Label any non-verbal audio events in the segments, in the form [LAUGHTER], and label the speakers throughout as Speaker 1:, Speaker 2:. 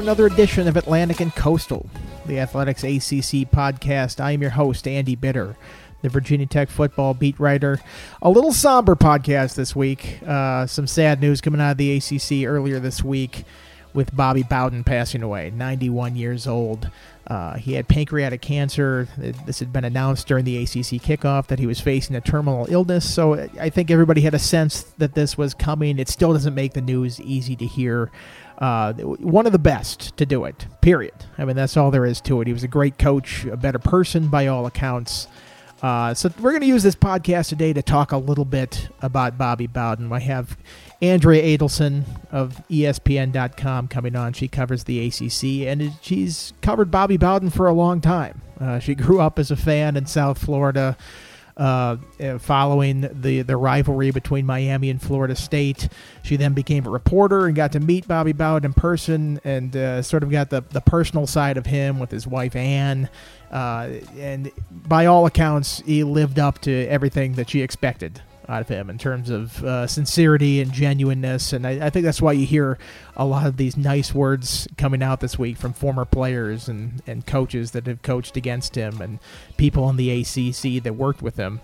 Speaker 1: Another edition of Atlantic and Coastal, the Athletic's ACC podcast. I am your host, Andy Bitter, the Virginia Tech football beat writer. A little somber podcast this week. Uh, some sad news coming out of the ACC earlier this week with Bobby Bowden passing away, 91 years old. Uh, he had pancreatic cancer. This had been announced during the ACC kickoff that he was facing a terminal illness. So I think everybody had a sense that this was coming. It still doesn't make the news easy to hear. Uh, one of the best to do it, period. I mean, that's all there is to it. He was a great coach, a better person by all accounts. Uh, so we're going to use this podcast today to talk a little bit about Bobby Bowden. I have Andrea Adelson of ESPN.com coming on. She covers the ACC, and she's covered Bobby Bowden for a long time. Uh, she grew up as a fan in South Florida. Uh, uh, following the, the rivalry between Miami and Florida State. She then became a reporter and got to meet Bobby Bowden in person and uh, sort of got the, the personal side of him with his wife Ann. Uh, and by all accounts, he lived up to everything that she expected out of him in terms of uh, sincerity and genuineness. And I, I, think that's why you hear a lot of these nice words coming out this week from former players and, and coaches that have coached against him and people in the ACC that worked with him.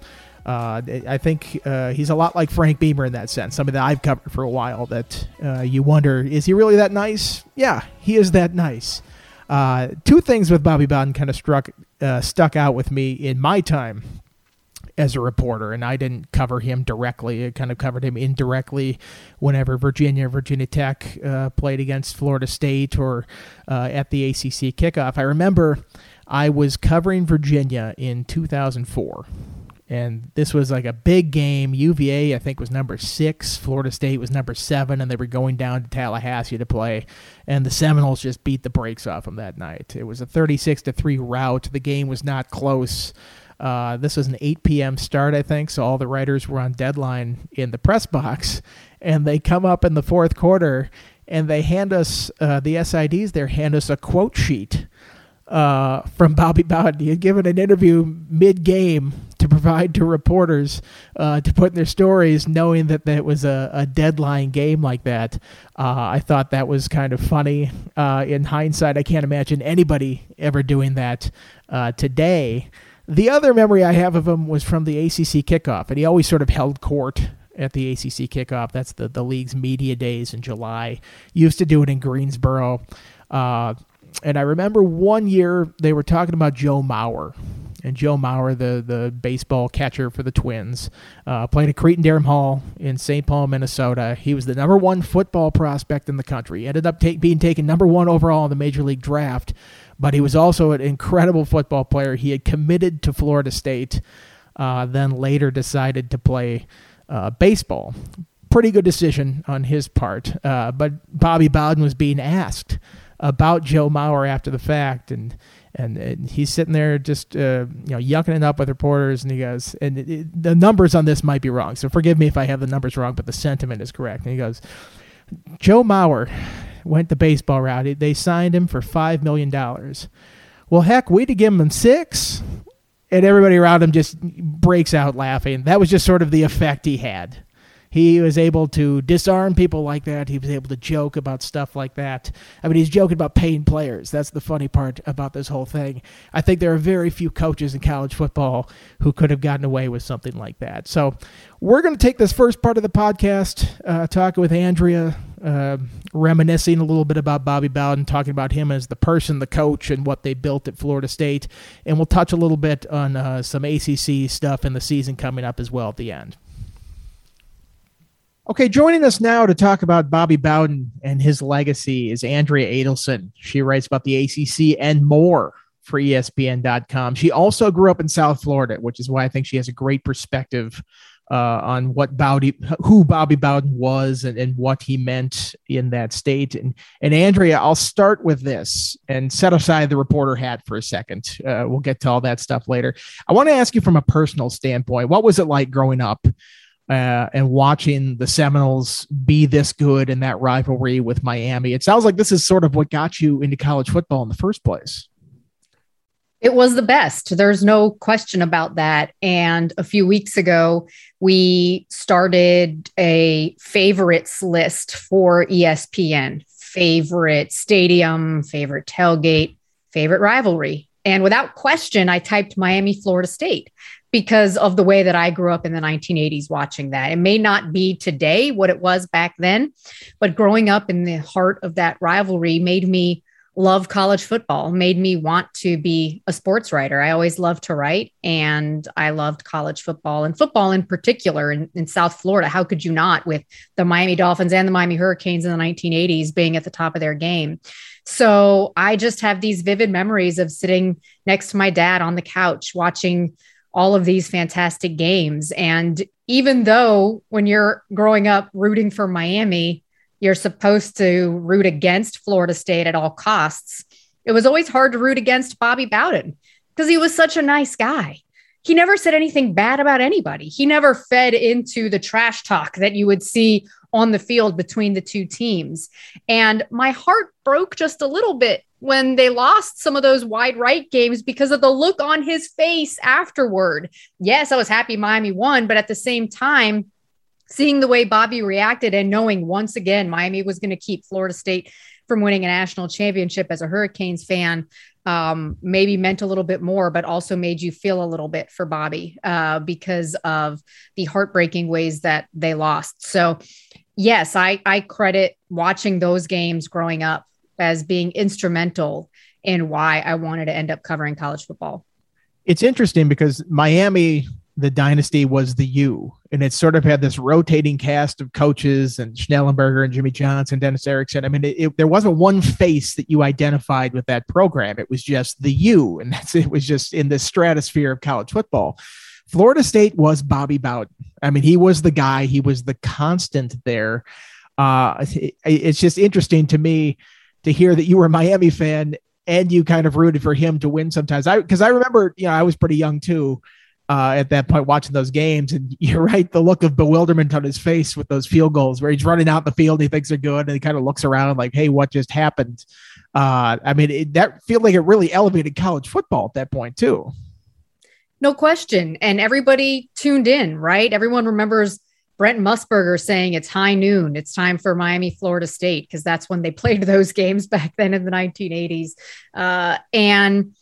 Speaker 1: Uh, I think uh, he's a lot like Frank Beamer in that sense. Something that I've covered for a while. That uh, you wonder, is he really that nice? Yeah, he is that nice. Uh, two things with Bobby Bowden kind of struck uh, stuck out with me in my time as a reporter, and I didn't cover him directly. I kind of covered him indirectly whenever Virginia, Virginia Tech uh, played against Florida State or uh, at the ACC kickoff. I remember I was covering Virginia in 2004. And this was like a big game. UVA, I think, was number six. Florida State was number seven, and they were going down to Tallahassee to play. And the Seminoles just beat the brakes off them that night. It was a 36 to three rout. The game was not close. Uh, this was an 8 p.m. start, I think, so all the writers were on deadline in the press box. [LAUGHS] And they come up in the fourth quarter and they hand us, uh, the SIDs there hand us a quote sheet uh, from Bobby Bowden. He had given an interview mid game to provide to reporters uh, to put in their stories, knowing that that was a, a deadline game like that. Uh, I thought that was kind of funny. Uh, in hindsight, I can't imagine anybody ever doing that uh, today. The other memory I have of him was from the ACC kickoff, and he always sort of held court at the ACC kickoff. That's the, the league's media days in July. Used to do it in Greensboro. Uh, and I remember one year they were talking about Joe Mauer. And Joe Mauer, the, the baseball catcher for the Twins, uh, played at Cretin-Derham Hall in St. Paul, Minnesota. He was the number one football prospect in the country. Ended up being taken number one overall in the Major League Draft but he was also an incredible football player. He had committed to Florida State, uh, then later decided to play uh, baseball. Pretty good decision on his part. Uh, but Bobby Bowden was being asked about Joe Mauer after the fact, and and, and he's sitting there just uh, you know yucking it up with reporters, and he goes, and it, it, the numbers on this might be wrong, so forgive me if I have the numbers wrong, but the sentiment is correct. And he goes, Joe Mauer went the baseball route. They signed him for $5 million. Well, heck, we'd have given him six. And everybody around him just breaks out laughing. That was just sort of the effect he had. He was able to disarm people like that. He was able to joke about stuff like that. I mean, he's joking about paying players. That's the funny part about this whole thing. I think there are very few coaches in college football who could have gotten away with something like that. So, we're going to take this first part of the podcast, uh, talking with Andrea, uh, reminiscing a little bit about Bobby Bowden, talking about him as the person, the coach, and what they built at Florida State. And we'll touch a little bit on uh, some ACC stuff in the season coming up as well at the end. Okay, joining us now to talk about Bobby Bowden and his legacy is Andrea Adelson. She writes about the ACC and more for ESPN.com. She also grew up in South Florida, which is why I think she has a great perspective uh, on what Bowdy, who Bobby Bowden was, and, and what he meant in that state. And and Andrea, I'll start with this and set aside the reporter hat for a second. Uh, we'll get to all that stuff later. I want to ask you from a personal standpoint, what was it like growing up? uh, and watching the Seminoles be this good in that rivalry with Miami. It sounds like this is sort of what got you into college football in the first place.
Speaker 2: It was the best. There's no question about that. And a few weeks ago, we started a favorites list for ESPN favorite stadium, favorite tailgate, favorite rivalry. And without question, I typed Miami, Florida State because of the way that I grew up in the 1980s watching that. It may not be today what it was back then, but growing up in the heart of that rivalry made me love college football, made me want to be a sports writer. I always loved to write and I loved college football and football in particular in, in South Florida. How could you not with the Miami Dolphins and the Miami Hurricanes in the 1980s being at the top of their game? So I just have these vivid memories of sitting next to my dad on the couch watching all of these fantastic games. And even though when you're growing up rooting for Miami, you're supposed to root against Florida State at all costs, it was always hard to root against Bobby Bowden because he was such a nice guy. He never said anything bad about anybody. He never fed into the trash talk that you would see on the field between the two teams. And my heart broke just a little bit when they lost some of those wide right games because of the look on his face afterward. Yes, I was happy Miami won, but at the same time, seeing the way Bobby reacted and knowing once again Miami was going to keep Florida State from winning a national championship as a Hurricanes fan, um, maybe meant a little bit more, but also made you feel a little bit for Bobby uh, because of the heartbreaking ways that they lost. So, yes, I, I credit watching those games growing up as being instrumental in why I wanted to end up covering college football.
Speaker 1: It's interesting because Miami, the dynasty was the U, and it sort of had this rotating cast of coaches and Schnellenberger and Jimmy Johnson, Dennis Erickson. I mean, it, it, there wasn't one face that you identified with that program. It was just the U, and [LAUGHS] that's it was just in the stratosphere of college football. Florida State was Bobby Bowden. I mean, he was the guy. He was the constant there. Uh, it, it's just interesting to me to hear that you were a Miami fan and you kind of rooted for him to win sometimes. I because I remember, you know, I was pretty young too uh, at that point watching those games, and [LAUGHS] you're right, the look of bewilderment on his face with those field goals where he's running out the field, he thinks they're good, and he kind of looks around like, "Hey, what just happened?" Uh, I mean, it, that feel like it really elevated college football at that point too.
Speaker 2: No question, and everybody tuned in, right? Everyone remembers Brent Musburger saying it's high noon. It's time for Miami, Florida State, because that's when they played [LAUGHS] those games back then in the 1980s. Uh, and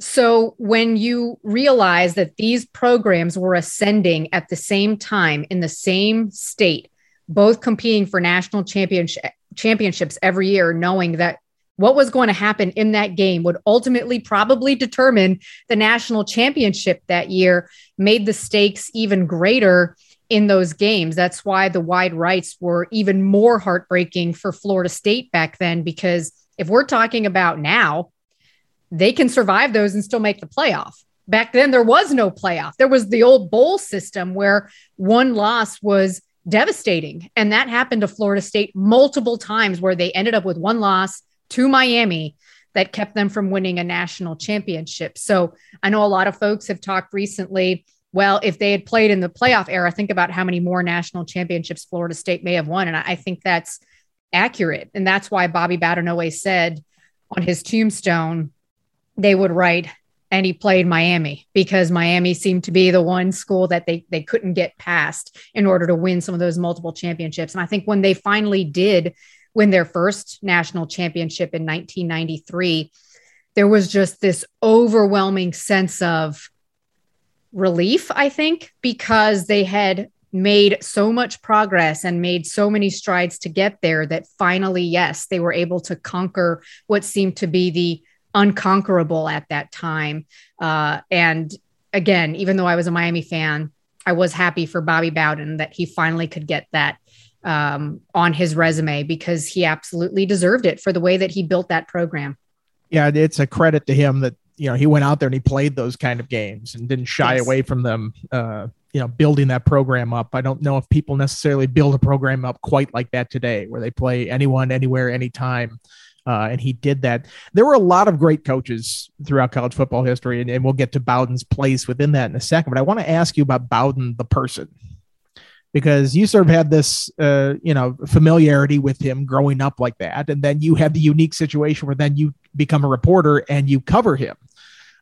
Speaker 2: so when you realize that these programs were ascending at the same time in the same state, both competing for national championship, championships every year, knowing that what was going to happen in that game would ultimately probably determine the national championship that year, made the stakes even greater in those games. That's why the wide rights were even more heartbreaking for Florida State back then, because if we're talking about now, they can survive those and still make the playoff. Back then, there was no playoff. There was the old bowl system where one loss was devastating. And that happened to Florida State multiple times where they ended up with one loss to Miami that kept them from winning a national championship. So I know a lot of folks have talked recently well, if they had played in the playoff era, think about how many more national championships Florida State may have won. And I think that's accurate. And that's why Bobby always said on his tombstone, they would write, and he played Miami because Miami seemed to be the one school that they, they couldn't get past in order to win some of those multiple championships. And I think when they finally did win their first national championship in 1993, there was just this overwhelming sense of, relief, I think, because they had made so much progress and made so many strides to get there that finally, yes, they were able to conquer what seemed to be the unconquerable at that time. Uh, and again, even though I was a Miami fan, I was happy for Bobby Bowden that he finally could get that um, on his resume because he absolutely deserved it for the way that he built that program.
Speaker 1: Yeah, it's a credit to him that you know he went out there and he played those kind of games and didn't shy
Speaker 2: Yes.
Speaker 1: away from them. Uh, you know, building that program up. I don't know if people necessarily build a program up quite like that today, where they play anyone, anywhere, anytime. Uh, and he did that. There were a lot of great coaches throughout college football history, and, and we'll get to Bowden's place within that in a second. But I want to ask you about Bowden, the person, because you sort of had this, uh, you know, familiarity with him growing up like that, and then you have the unique situation where then you become a reporter and you cover him.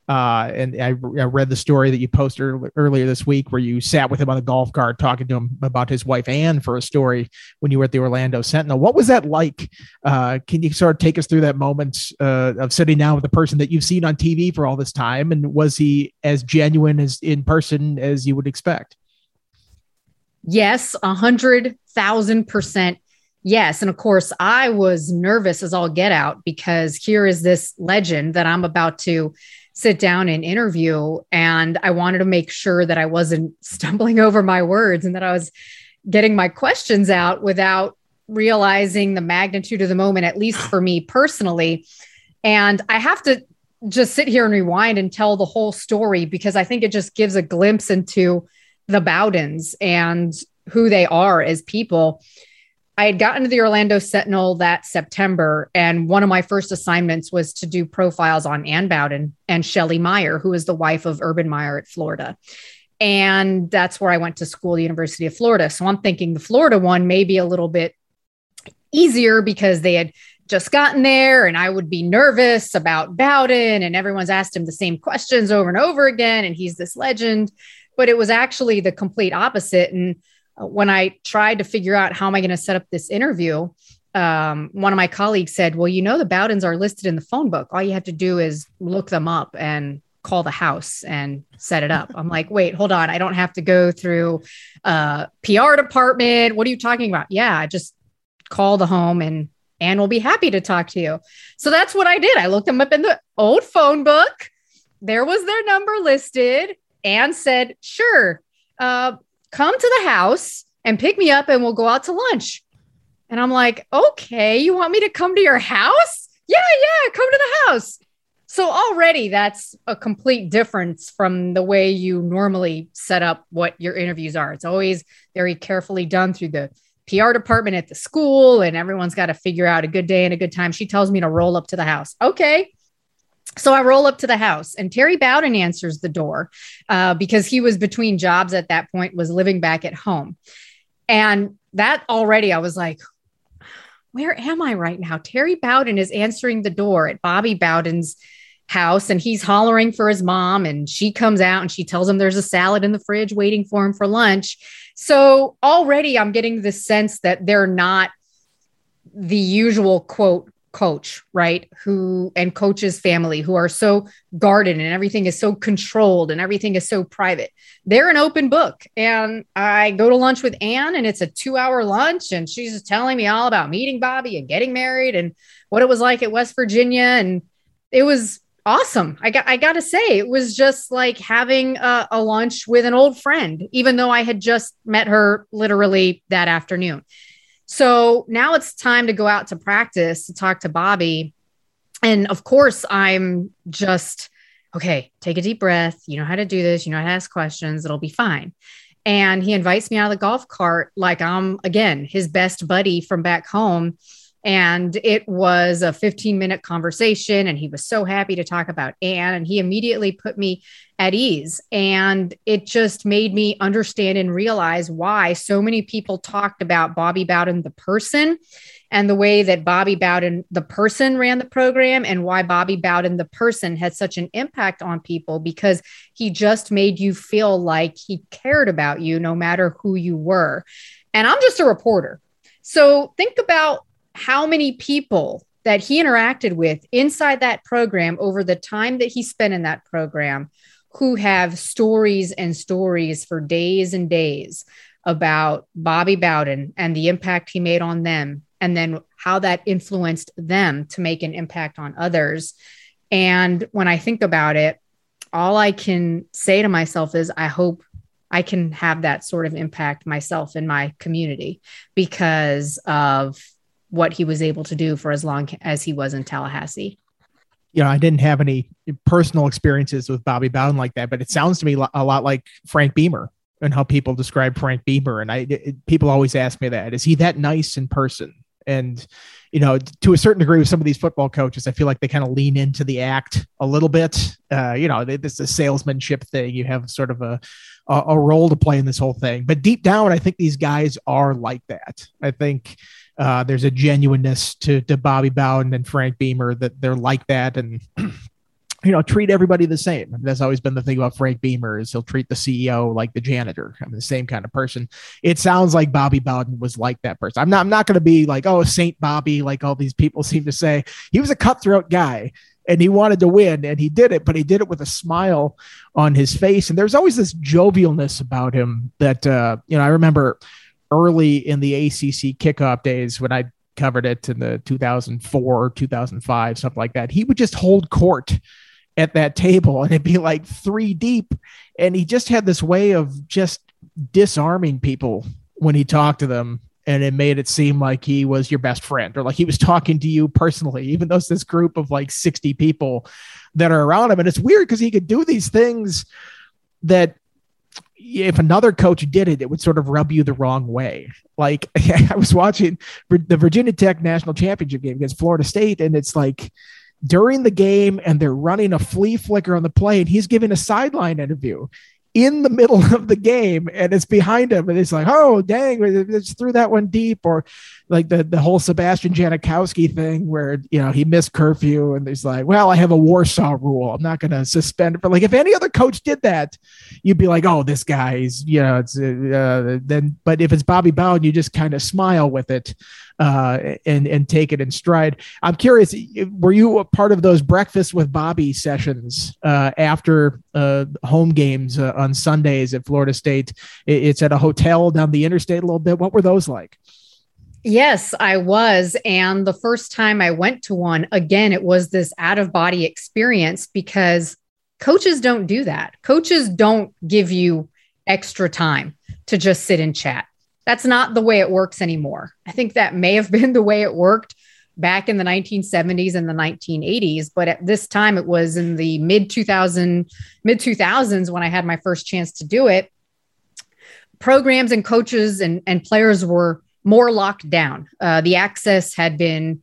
Speaker 1: Uh, and I, I read the story that you posted earlier this week where you sat with him on the golf cart talking to him about his wife Ann for a story when you were at the Orlando Sentinel. What was that like? Uh, can you sort of take us through that moment uh, of sitting down with the person that you've seen on TV for all this time? And was he as genuine as in person as you would expect?
Speaker 2: Yes, a hundred thousand percent. Yes. And of course, I was nervous as all get out because here is this legend that I'm about to sit down and interview. And I wanted to make sure that I wasn't [LAUGHS] stumbling over my words and that I was getting my questions out without realizing the magnitude of the moment, at least for me personally. And I have to just sit here and rewind and tell the whole story because I think it just gives a glimpse into the Bowdens and who they are as people. I had gotten to the Orlando Sentinel that September, and one of my first assignments was to do profiles on Ann Bowden and Shelley Meyer, who is the wife of Urban Meyer at Florida. And that's where I went to school, the University of Florida. So I'm thinking the Florida one may be a little bit easier because they had just gotten there and I would be nervous about Bowden and everyone's asked him the same questions over and over again. And he's this legend. But it was actually the complete opposite. And when I tried to figure out how am I going to set up this interview, um, one of my colleagues said, Well, you know, the Bowdens are listed in the phone book. All you have to do is look them up and call the house and set it up. I'm like, wait, hold on. I don't have to go through PR department. What are you talking about? Yeah, just call the home and Ann will be happy to talk to you. So that's what I did. I looked them up in the old phone book. There was their number listed. Ann said, sure, uh, come to the house and pick me up and we'll go out to lunch. And I'm like, okay, you want me to come to your house? Yeah, yeah, come to the house. So already that's a complete difference from the way you normally set up what your interviews are. It's always very carefully done through the PR department at the school, and everyone's got to figure out a good day and a good time. She tells me to roll up to the house. Okay. So I roll up to the house, and Terry Bowden answers the door uh, because he was between jobs at that point, was living back at home. And that already, I was like, where am I right now? Terry Bowden is answering the door at Bobby Bowden's house and he's hollering for his mom and she comes out and she tells him there's a salad in the fridge waiting for him for lunch. So already I'm getting the sense that they're not the usual quote coach, right? Who and coach's family who are so guarded and everything is so controlled and everything is so private. They're an open book. And I go to lunch with Ann and it's a two hour lunch and she's just telling me all about meeting Bobby and getting married and what it was like at West Virginia. And it was awesome. I got I got to say it was just like having a, a, lunch with an old friend, even though I had just met her literally that afternoon. So now it's time to go out to practice to talk to Bobby, and of course I'm just okay. Take a deep breath. You know how to do this. You know how to ask questions. It'll be fine. And he invites me out of the golf cart like I'm again his best buddy from back home and it was a 15 minute conversation. And he was so happy to talk about Ann. And he immediately put me at ease. And it just made me understand and realize why so many people talked about Bobby Bowden, the person, and the way that Bobby Bowden, the person, ran the program, and why Bobby Bowden, the person, had such an impact on people because he just made you feel like he cared about you no matter who you were. And I'm just a reporter. So think about how many people that he interacted with inside that program over the time that he spent in that program who have stories and stories for days and days about Bobby Bowden and the impact he made on them, and then how that influenced them to make an impact on others. And when I think about it, all I can say to myself is, I hope I can have that sort of impact myself in my community because of what he was able to do for as long as he was in Tallahassee.
Speaker 1: You know, I didn't have any personal experiences with Bobby Bowden like that, but it sounds to me a lot like Frank Beamer and how people describe Frank Beamer. And I, it, people always ask me that: is he that nice in person? And you know, to a certain degree, with some of these football coaches, I feel like they kind of lean into the act a little bit. Uh, you know, this is a salesmanship thing. You have sort of a a role to play in this whole thing, but deep down, I think these guys are like that. I think uh, there's a genuineness to to Bobby Bowden and Frank Beamer that they're like that, and [CLEARS THROAT] you know, treat everybody the same. That's always been the thing about Frank Beamer is he'll treat the CEO like the janitor. I'm the same kind of person. It sounds like Bobby Bowden was like that person. I'm not. I'm not going to be like, oh, Saint Bobby, like all these people [LAUGHS] seem to say. He was a cutthroat guy, and he wanted to win, and he did it. But he did it with a smile on his face, and there's always this jovialness about him that uh, you know. I remember early in the ACC kickoff days when I covered it in the 2004, 2005, something like that. He would just hold court at that table and it'd be like three deep. And he just had this way of just disarming people when he talked to them. And it made it seem like he was your best friend or like he was talking to you personally, even though it's this group of like 60 people that are around him. And it's weird because he could do these things that if another coach did it, it would sort of rub you the wrong way. Like [LAUGHS] I was watching the Virginia Tech national championship game against Florida State, and it's like during the game, and they're running a flea flicker on the play, and he's giving a sideline interview in the middle of the game and it's behind him and it's like oh dang just threw that one deep or like the the whole Sebastian Janikowski thing where you know he missed curfew and he's like well I have a Warsaw rule. I'm not going to suspend it. But like if any other coach did that you'd be like oh this guy's you know it's uh, then but if it's Bobby Bowden you just kind of smile with it uh, and and take it in stride. I'm curious, were you a part of those breakfast with Bobby sessions uh, after uh, home games uh, on Sundays at Florida State? It's at a hotel down the interstate a little bit. What were those like?
Speaker 2: Yes, I was. And the first time I went to one, again, it was this out of body experience because coaches don't do that. Coaches don't give you extra time to just sit and chat. That's not the way it works anymore. I think that may have been [LAUGHS] the way it worked back in the 1970s and the 1980s, but at this time it was in the mid 2000 mid 2000s when I had my first chance to do it. Programs and coaches and, and players were more locked down. Uh, the access had been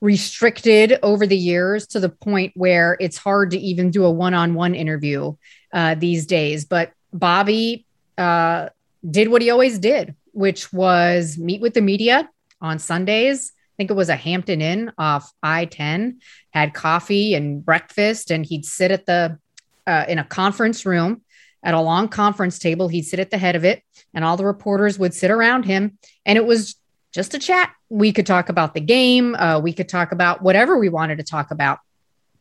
Speaker 2: restricted over the years to the point where it's hard to even do a one-on-one interview uh, these days. But Bobby uh, did what he always did, which was meet with the media on Sundays. I think it was a Hampton Inn off I 10, had coffee and breakfast, and he'd sit at the uh, in a conference room at a long conference table. He'd sit at the head of it, and all the reporters would sit around him, and it was just a chat. We could talk about the game. Uh, we could talk about whatever we wanted to talk about.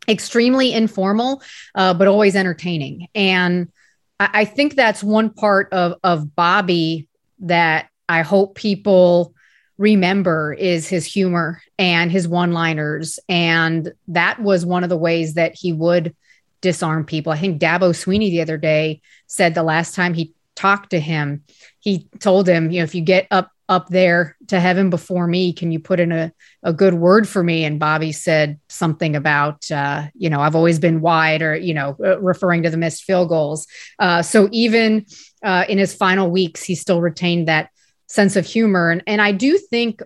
Speaker 2: Extremely informal, uh, but always entertaining. And I, I think that's one part of of Bobby that I hope people remember is his humor and his one liners. And that was one of the ways that he would disarm people. I think Dabo Swinney the other day said the last time he talked to him, he told him, you know, if you get up up there to heaven before me, can you put in a, a good word for me? And Bobby said something about, uh, you know, I've always been wide or, you know, uh, referring to the missed field goals. Uh, so even uh, in his final weeks, he still retained that sense of humor. And, and I do think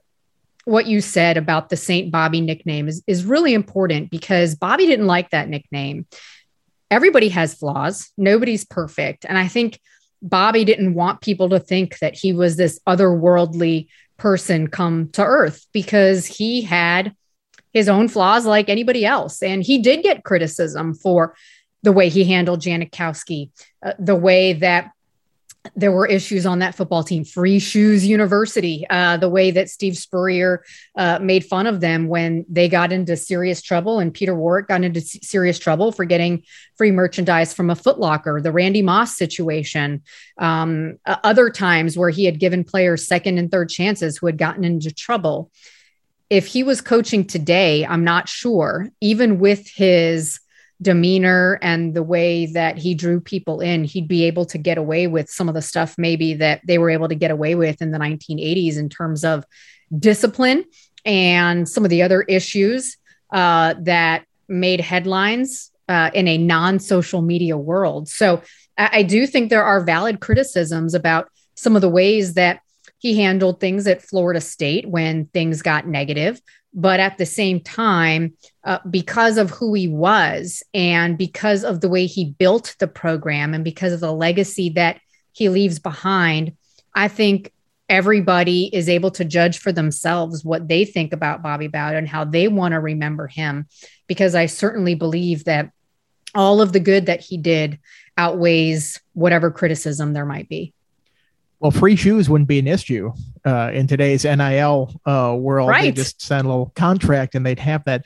Speaker 2: what you said about the St. Bobby nickname is, is really important because Bobby didn't like that nickname. Everybody has flaws, nobody's perfect. And I think Bobby didn't want people to think that he was this otherworldly person come to earth because he had his own flaws like anybody else. And he did get criticism for the way he handled Janikowski, uh, the way that there were issues on that football team. Free Shoes University, uh, the way that Steve Spurrier uh, made fun of them when they got into serious trouble, and Peter Warrick got into serious trouble for getting free merchandise from a Footlocker. The Randy Moss situation, um, other times where he had given players second and third chances who had gotten into trouble. If he was coaching today, I'm not sure, even with his demeanor and the way that he drew people in, he'd be able to get away with some of the stuff maybe that they were able to get away with in the 1980s in terms of discipline and some of the other issues uh, that made headlines uh, in a non social media world. So I, I do think there are valid criticisms about some of the ways that he handled things at Florida State when things got negative. But at the same time, uh, because of who he was and because of the way he built the program and because of the legacy that he leaves behind, I think everybody is able to judge for themselves what they think about Bobby Bowden and how they want to remember him. Because I certainly believe that all of the good that he did outweighs whatever criticism there might be.
Speaker 1: Well, free shoes wouldn't be an issue uh, in today's NIL uh, world.
Speaker 2: Right.
Speaker 1: They just sign a little contract and they'd have that.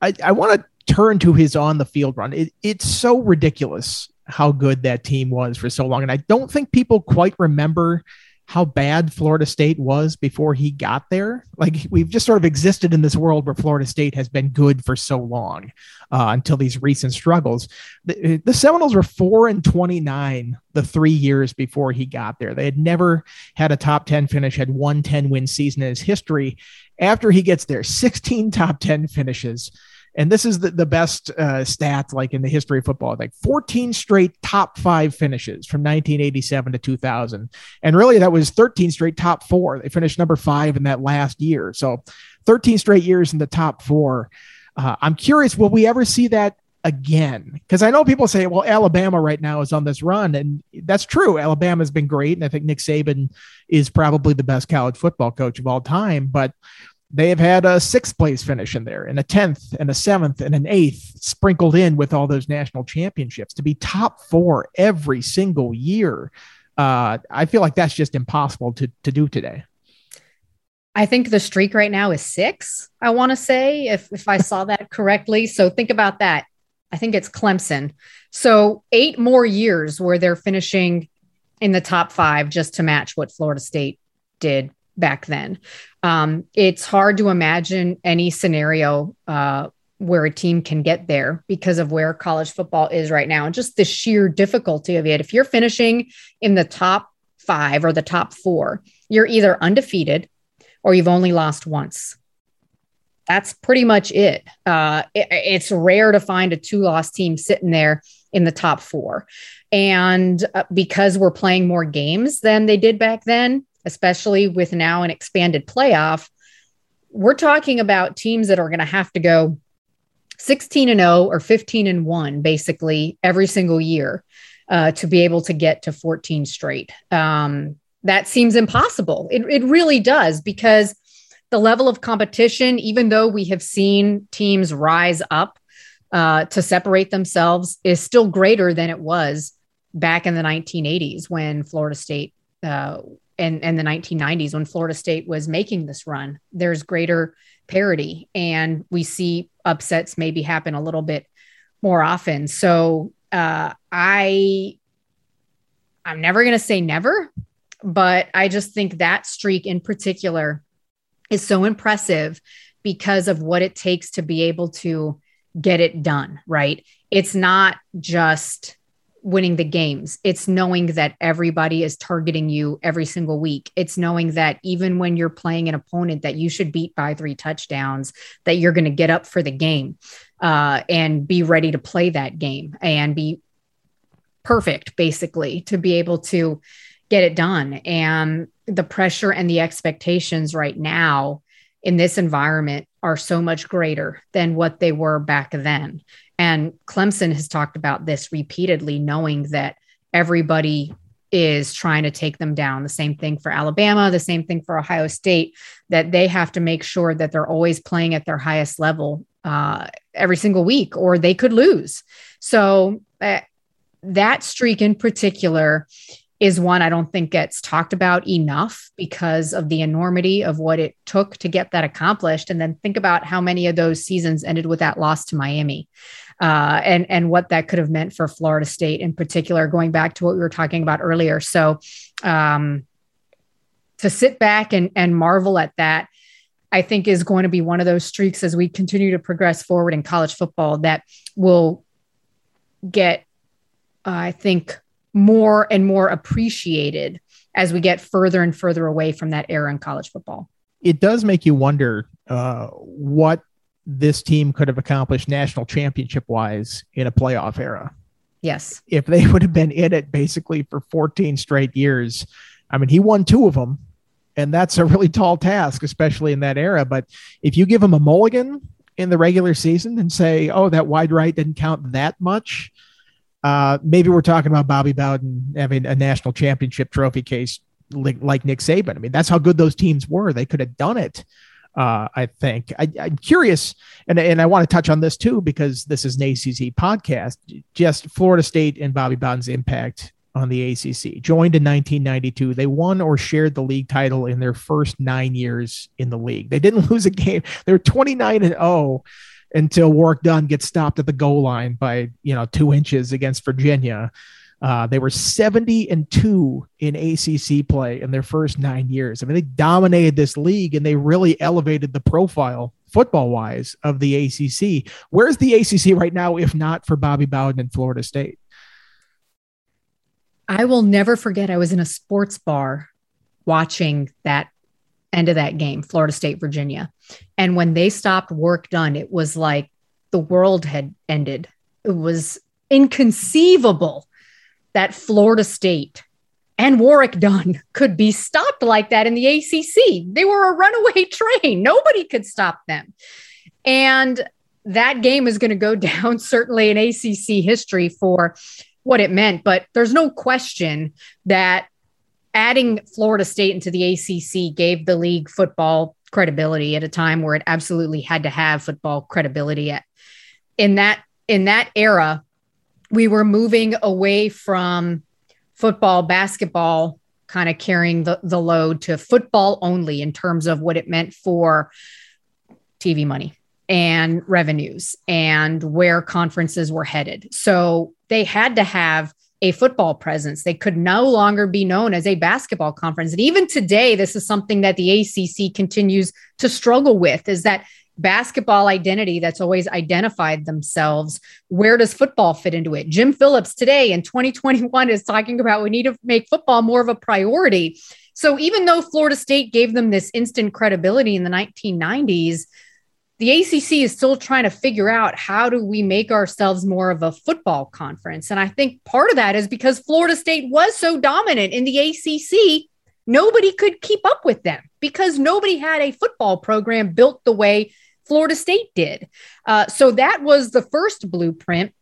Speaker 1: I, I want to turn to his on the field run. It, it's so ridiculous how good that team was for so long. And I don't think people quite remember how bad Florida State was before he got there. Like we've just sort of existed in this world where Florida State has been good for so long uh, until these recent struggles. The, the Seminoles were four and 29 the three years before he got there. They had never had a top 10 finish, had one 10 win season in his history. After he gets there, 16 top 10 finishes and this is the, the best uh, stat like in the history of football like 14 straight top five finishes from 1987 to 2000 and really that was 13 straight top four. They finished number five in that last year. So 13 straight years in the top four. Uh, i'm curious will we ever see that again? Because i know people say well alabama right now is on this run and that's true. Alabama's been great and i think nick saban is probably the best college football coach of all time. But they have had a sixth place finish in there and a 10th and a seventh and an eighth sprinkled in with all those national championships to be top four every single year. Uh, I feel like that's just impossible to, to do today.
Speaker 2: I think the streak right now is six, I want to say, if, if I saw that [LAUGHS] correctly. So think about that. I think it's Clemson. So eight more years where they're finishing in the top five just to match what Florida State did back then. Um, it's hard to imagine any scenario uh, where a team can get there because of where college football is right now and just the sheer difficulty of it. If you're finishing in the top five or the top four, you're either undefeated or you've only lost once. That's pretty much it. Uh, it it's rare to find a two loss team sitting there in the top four. And uh, because we're playing more games than they did back then, especially with now an expanded playoff, we're talking about teams that are going to have to go 16 and 0 or 15 and 1 basically every single year uh, to be able to get to 14 straight. Um, that seems impossible. It, it really does because the level of competition, even though we have seen teams rise up uh, to separate themselves, is still greater than it was back in the 1980s when Florida State uh, and, and the 1990s when Florida State was making this run. There's greater parity, and we see upsets maybe happen a little bit more often. So uh, I, I'm never going to say never, but I just think that streak in particular is so impressive because of what it takes to be able to get it done. Right? It's not just winning the games. It's knowing that everybody is targeting you every single week. It's knowing that even when you're playing an opponent that you should beat by three touchdowns, that you're going to get up for the game. uh, and be ready to play that game and be perfect, basically, to be able to get it done. And the pressure and the expectations right now in this environment are so much greater than what they were back then. And Clemson has talked about this repeatedly, knowing that everybody is trying to take them down. The same thing for Alabama, the same thing for Ohio State, that they have to make sure that they're always playing at their highest level uh, every single week, or they could lose. So, uh, that streak in particular is one I don't think gets talked about enough because of the enormity of what it took to get that accomplished. And then think about how many of those seasons ended with that loss to Miami. Uh, and and what that could have meant for Florida State in particular, going back to what we were talking about earlier. So, um, to sit back and and marvel at that, I think is going to be one of those streaks as we continue to progress forward in college football that will get, uh, I think, more and more appreciated as we get further and further away from that era in college football.
Speaker 1: It does make you wonder uh, what this team could have accomplished national championship wise in a playoff era.
Speaker 2: Yes.
Speaker 1: If they would have been in it basically for 14 straight years. I mean, he won two of them, and that's a really tall task, especially in that era. But if you give him a mulligan in the regular season and say, oh, that wide right didn't count that much, uh, maybe we're talking about Bobby Bowden having a national championship trophy case like, like Nick Saban. I mean, that's how good those teams were. They could have done it. Uh, I think I, am curious, and, and I want to touch on this too because this is an ACC podcast. Just Florida State and Bobby Bowden's impact on the ACC. Joined in 1992, they won or shared the league title in their first nine years in the league. They didn't [LAUGHS] lose a game. They were 29 and 0 until Warrick Dunn gets stopped at the goal line by you know two inches against Virginia. Uh, they were 70 and 2 in ACC play in their first nine years. I mean, they dominated this league and they really elevated the profile football wise of the ACC. Where's the ACC right now, if not for Bobby Bowden and Florida State?
Speaker 2: I will never forget. I was in a sports bar watching that end of that game, Florida State, Virginia. And when they stopped Warrick Dunn, it was like the world had ended. It was inconceivable that Florida State and Warrick Dunn could be stopped like that in the ACC. They were a runaway [LAUGHS] train. Nobody could stop them. And that game is going to go [LAUGHS] down certainly in ACC history for what it meant. But there's no question that adding Florida State into the ACC gave the league football credibility at a time where it absolutely had to have football credibility. At, in that in that era, we were moving away from football, basketball kind of carrying the, the load to football only in terms of what it meant for TV money and revenues and where conferences were headed. So they had to have a football presence. They could no longer be known as a basketball conference. And even today, this is something that the ACC continues to struggle with is that basketball identity that's always identified themselves. Where does football fit into it? Jim Phillips today in 2021 is talking about we need to make football more of a priority. So even though Florida State gave them this instant credibility in the 1990s, the ACC is still trying to figure out how do we make ourselves more of a football conference. And I think part of that is because Florida State was so dominant in the ACC, nobody could keep up with them because nobody had a football program built the way Florida State did. Uh, so that was the first blueprint.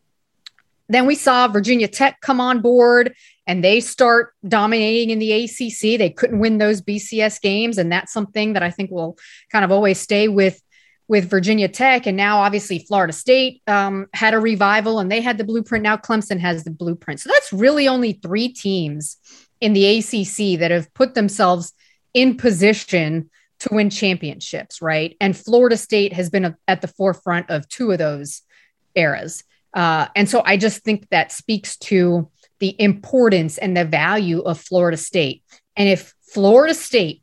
Speaker 2: Then we saw Virginia Tech come on board and they start dominating in the ACC. They couldn't win those BCS games. And that's something that I think will kind of always stay with with Virginia Tech, and now obviously Florida State um, had a revival and they had the blueprint. Now Clemson has the blueprint. So that's really only three teams in the ACC that have put themselves in position to win championships, right? And Florida State has been a, at the forefront of two of those eras. Uh, and so I just think that speaks to the importance and the value of Florida State. And if Florida State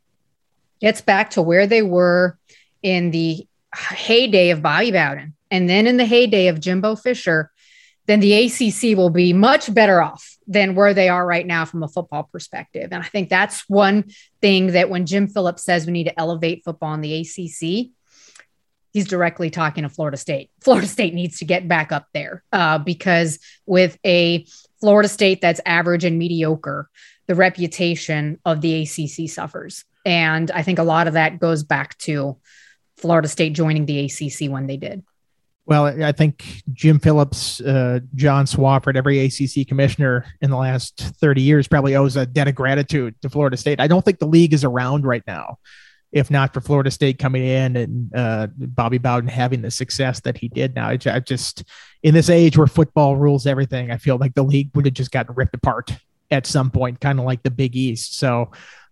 Speaker 2: gets back to where they were in the heyday of Bobby Bowden and then in the heyday of Jimbo Fisher, then the ACC will be much better off than where they are right now from a football perspective. And I think that's one thing that when Jim Phillips says we need to elevate football in the ACC, he's directly talking to Florida State. [LAUGHS] Florida State needs to get back up there uh, because with a Florida State that's average and mediocre, the reputation of the ACC suffers. And I think a lot of that goes back to Florida State joining the ACC when they did.
Speaker 1: Well, I think Jim Phillips, uh, John Swofford, every ACC commissioner in the last 30 years probably owes a debt of gratitude to Florida State. I don't think the league is around right now if not for Florida State coming in and uh, Bobby Bowden having the success that he did. Now, I just in this age where football rules everything, I feel like the league would have just gotten ripped apart at some point, kind of like the Big East. So,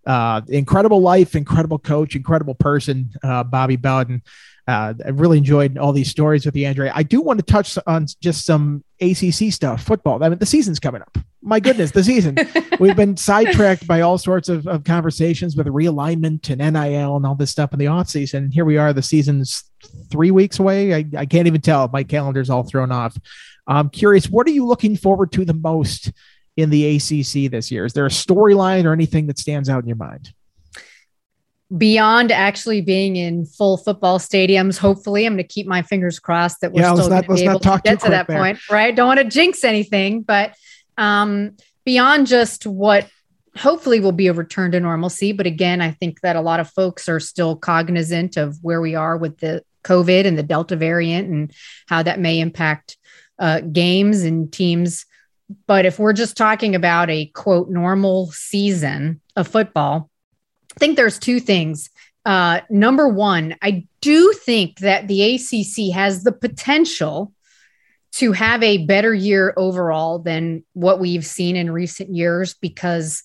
Speaker 1: uh, incredible life, incredible coach, incredible person, uh, Bobby Bowden. Uh, I really enjoyed all these stories with you, Andre. I do want to touch on just some ACC stuff, football. I mean, the season's coming up. My goodness, the season. [LAUGHS] We've been sidetracked by all sorts of, of conversations with realignment and NIL and all this stuff in the off season. Here we are. The season's three weeks away. I, I can't even tell. My calendar's all thrown off. I'm curious, what are you looking forward to the most in the ACC this year? Is there a storyline or anything that stands out in your mind?
Speaker 2: beyond actually being in full football stadiums, hopefully, I'm going to keep my fingers crossed that we're yeah, still going to be able to get to that there. point, right? Don't want to jinx anything, but um, beyond just what hopefully will be a return to normalcy. But again, I think that a lot of folks are still cognizant of where we are with the COVID and the Delta variant and how that may impact uh, games and teams. But if we're just talking about a quote normal season of football, I think there's two things. Uh, number one, I do think that the ACC has the potential to have a better year overall than what we've seen in recent years because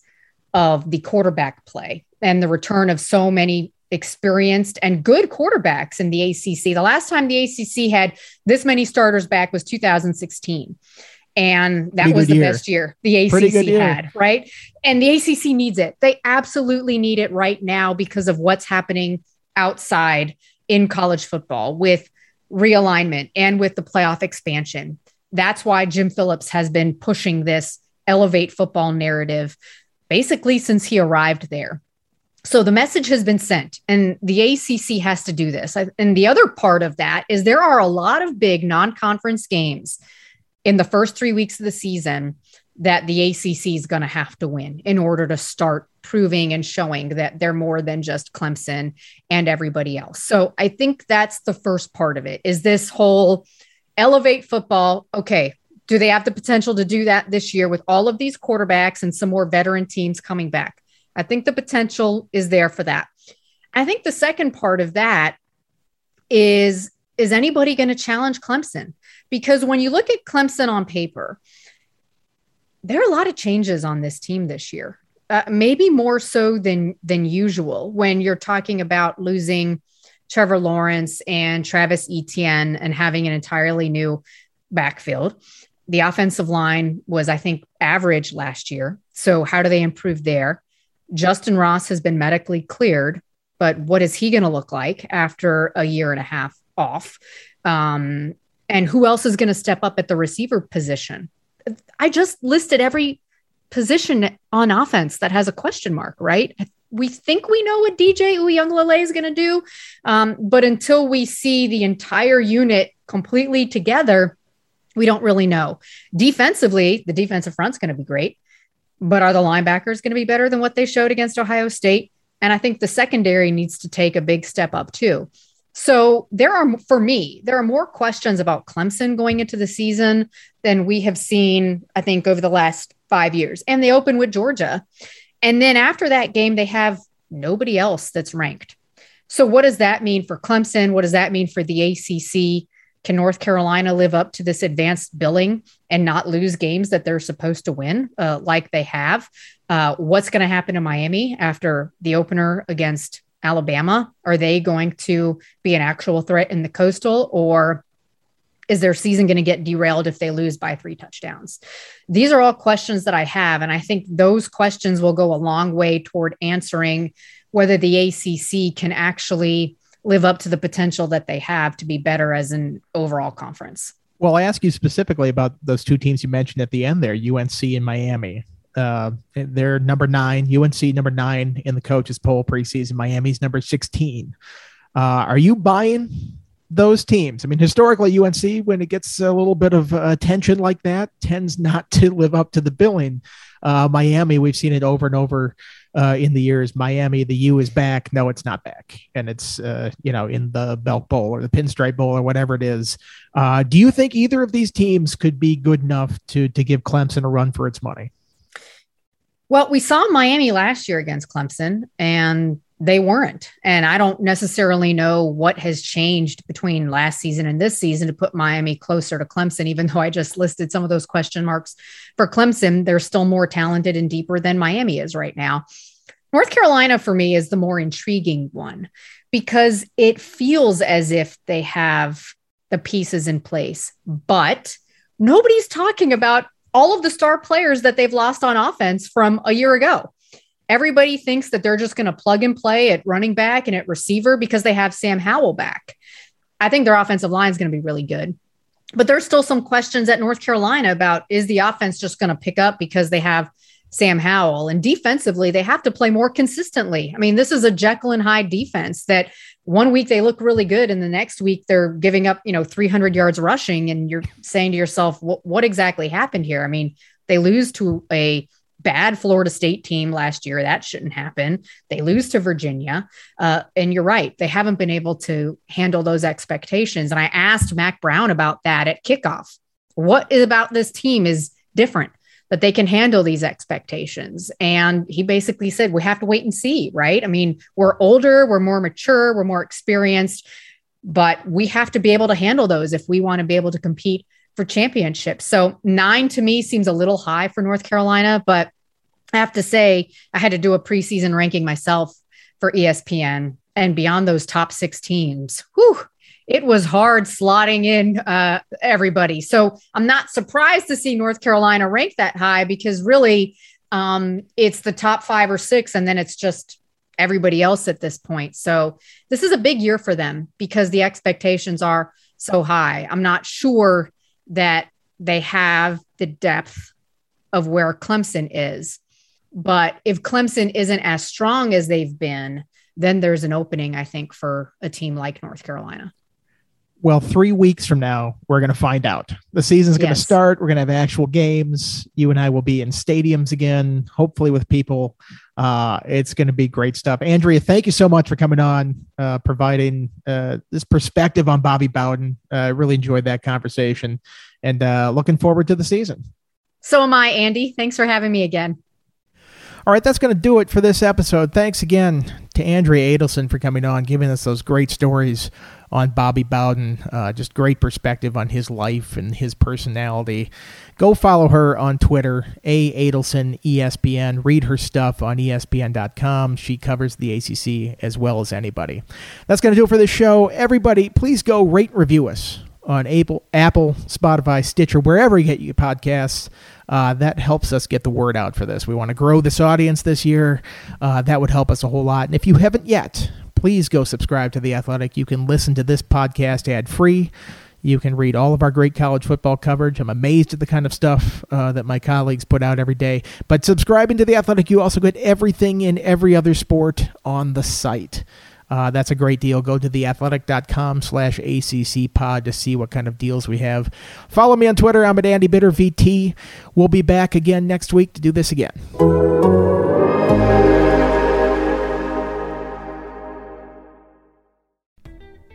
Speaker 2: of the quarterback play and the return of so many experienced and good quarterbacks in the ACC. The last time the ACC had this many starters back was 2016 and that Pretty was the year. best year the ACC year. had, right? And the ACC needs it. They absolutely need it right now because of what's happening outside in college football with realignment and with the playoff expansion. That's why Jim Phillips has been pushing this elevate football narrative basically since he arrived there. So the message has been sent, and the ACC has to do this. And the other part of that is there are a lot of big non conference games in the first three weeks of the season that the ACC is going to have to win in order to start proving and showing that they're more than just Clemson and everybody else. So I think that's the first part of it is this whole elevate football. Okay, do they have the potential to do that this year with all of these quarterbacks and some more veteran teams coming back? I think the potential is there for that. I think the second part of that is is anybody going to challenge Clemson? Because when you look at Clemson on paper, there are a lot of changes on this team this year. Uh, maybe more so than than usual when you're talking about losing Trevor Lawrence and Travis Etienne and having an entirely new backfield. The offensive line was, I think, average last year. So how do they improve there? Justyn Ross has been medically cleared, but what is he going to look like after a year and a half off? Um, and who else is going to step up at the receiver position? I just listed every position on offense that has a question mark, right? We think we know what DJ Uiagalelei is going to do, um, but until we see the entire unit completely together, we don't really know. Defensively, the defensive front's going to be great, but are the linebackers going to be better than what they showed against Ohio State? And I think the secondary needs to take a big step up too. So there are, for me, there are more questions about Clemson going into the season than we have seen, I think, over the last five years. And they open with Georgia. And then after that game, they have nobody else that's ranked. So what does that mean for Clemson? What does that mean for the ACC? Can North Carolina live up to this advanced billing and not lose games that they're supposed to win, uh, like they have? Uh, what's going to happen in Miami after the opener against Alabama? Are they going to be an actual threat in the coastal or is their season going to get derailed if they lose by three touchdowns? These are all questions that I have. And I think those questions will go a long way toward answering whether the ACC can actually live up to the potential that they have to be better as an overall conference.
Speaker 1: Well, I ask you specifically about those two teams you mentioned at the end there, UNC and Miami. Uh, they're number nine, UNC number nine in the coaches poll preseason. Miami's number 16. Uh, are you buying those teams. I mean, historically, UNC, when it gets a little bit of attention like that, tends not to live up to the billing. Uh, Miami, we've seen it over and over uh, in the years. Miami, the U is back. No, it's not back, and it's uh, you know in the Belt Bowl or the Pinstripe Bowl or whatever it is. Uh, do you think either of these teams could be good enough to to give Clemson a run for its money?
Speaker 2: Well, we saw Miami last year against Clemson, and they weren't. And I don't necessarily know what has changed between last season and this season to put Miami closer to Clemson, even [LAUGHS] though I just listed some of those question marks for Clemson. They're still more talented and deeper than Miami is right now. North Carolina, for me, is the more intriguing one because it feels as if they have the pieces in place, but nobody's talking about all of the star players that they've lost on offense from a year ago. Everybody thinks that they're just going to plug and play at running back and at receiver because they have Sam Howell back. I think their offensive line is going to be really good. But there's still some questions at North Carolina about is the offense just going to pick up because they have Sam Howell? And defensively, they have to play more consistently. I mean, this is a Jekyll and Hyde defense that one week they look really good and the next week they're giving up, you know, 300 yards rushing. And you're saying to yourself, what, exactly happened here? I mean, they lose to a bad Florida State team last year. That shouldn't happen. They lose to Virginia. Uh, and you're right. They haven't been able to handle those expectations. And I asked Mack Brown about that at kickoff. What is about this team is different that they can handle these expectations. And he basically said, we have to wait and see, right? I mean, we're older, we're more mature, we're more experienced, but we have to be able to handle those if we want to be able to compete for championships. So nine to me seems a little high for North Carolina, but I have to say, I had to do a preseason ranking myself for ESPN. And beyond those top six teams, whew, it was hard slotting in uh, everybody. So I'm not surprised to see North Carolina rank that high because really um, it's the top five or six, and then it's just everybody else at this point. So this is a big year for them because the expectations are so high. I'm not sure that they have the depth of where Clemson is. But if Clemson isn't as strong as they've been, then there's an opening, I think, for a team like North Carolina.
Speaker 1: Well, three weeks from now, we're going to find out. The season's going to yes. start. We're going to have actual games. You and I will be in stadiums again, hopefully with people. Uh, it's going to be great stuff. Andrea, thank you so much for coming on, uh, providing uh, this perspective on Bobby Bowden. I really enjoyed that conversation and uh, looking forward to the season.
Speaker 2: So am I, Andy. Thanks for having me again.
Speaker 1: All right, that's going to do it for this episode. Thanks again to Andrea Adelson for coming on, giving us those great stories on Bobby Bowden. Uh, just great perspective on his life and his personality. Go follow her on Twitter, A Adelson ESPN. Read her stuff on ESPN.com. She covers the ACC as well as anybody. That's going to do it for this show. Everybody, please go rate and review us on Apple, Apple, Spotify, Stitcher, wherever you get your podcasts. Uh, that helps us get the word out for this. We want to grow this audience this year. Uh, that would help us a whole lot. And if you haven't yet, please go subscribe to The Athletic. You can listen to this podcast ad free. You can read all of our great college football coverage. I'm amazed at the kind of stuff uh, that my colleagues put out every day. But subscribing to The Athletic, you also get everything in every other sport on the site. Uh, that's a great deal. Go to theathletic.com slash ACC pod to see what kind of deals we have. Follow me on Twitter. I'm at Andy Bitter VT. We'll be back again next week to do this again.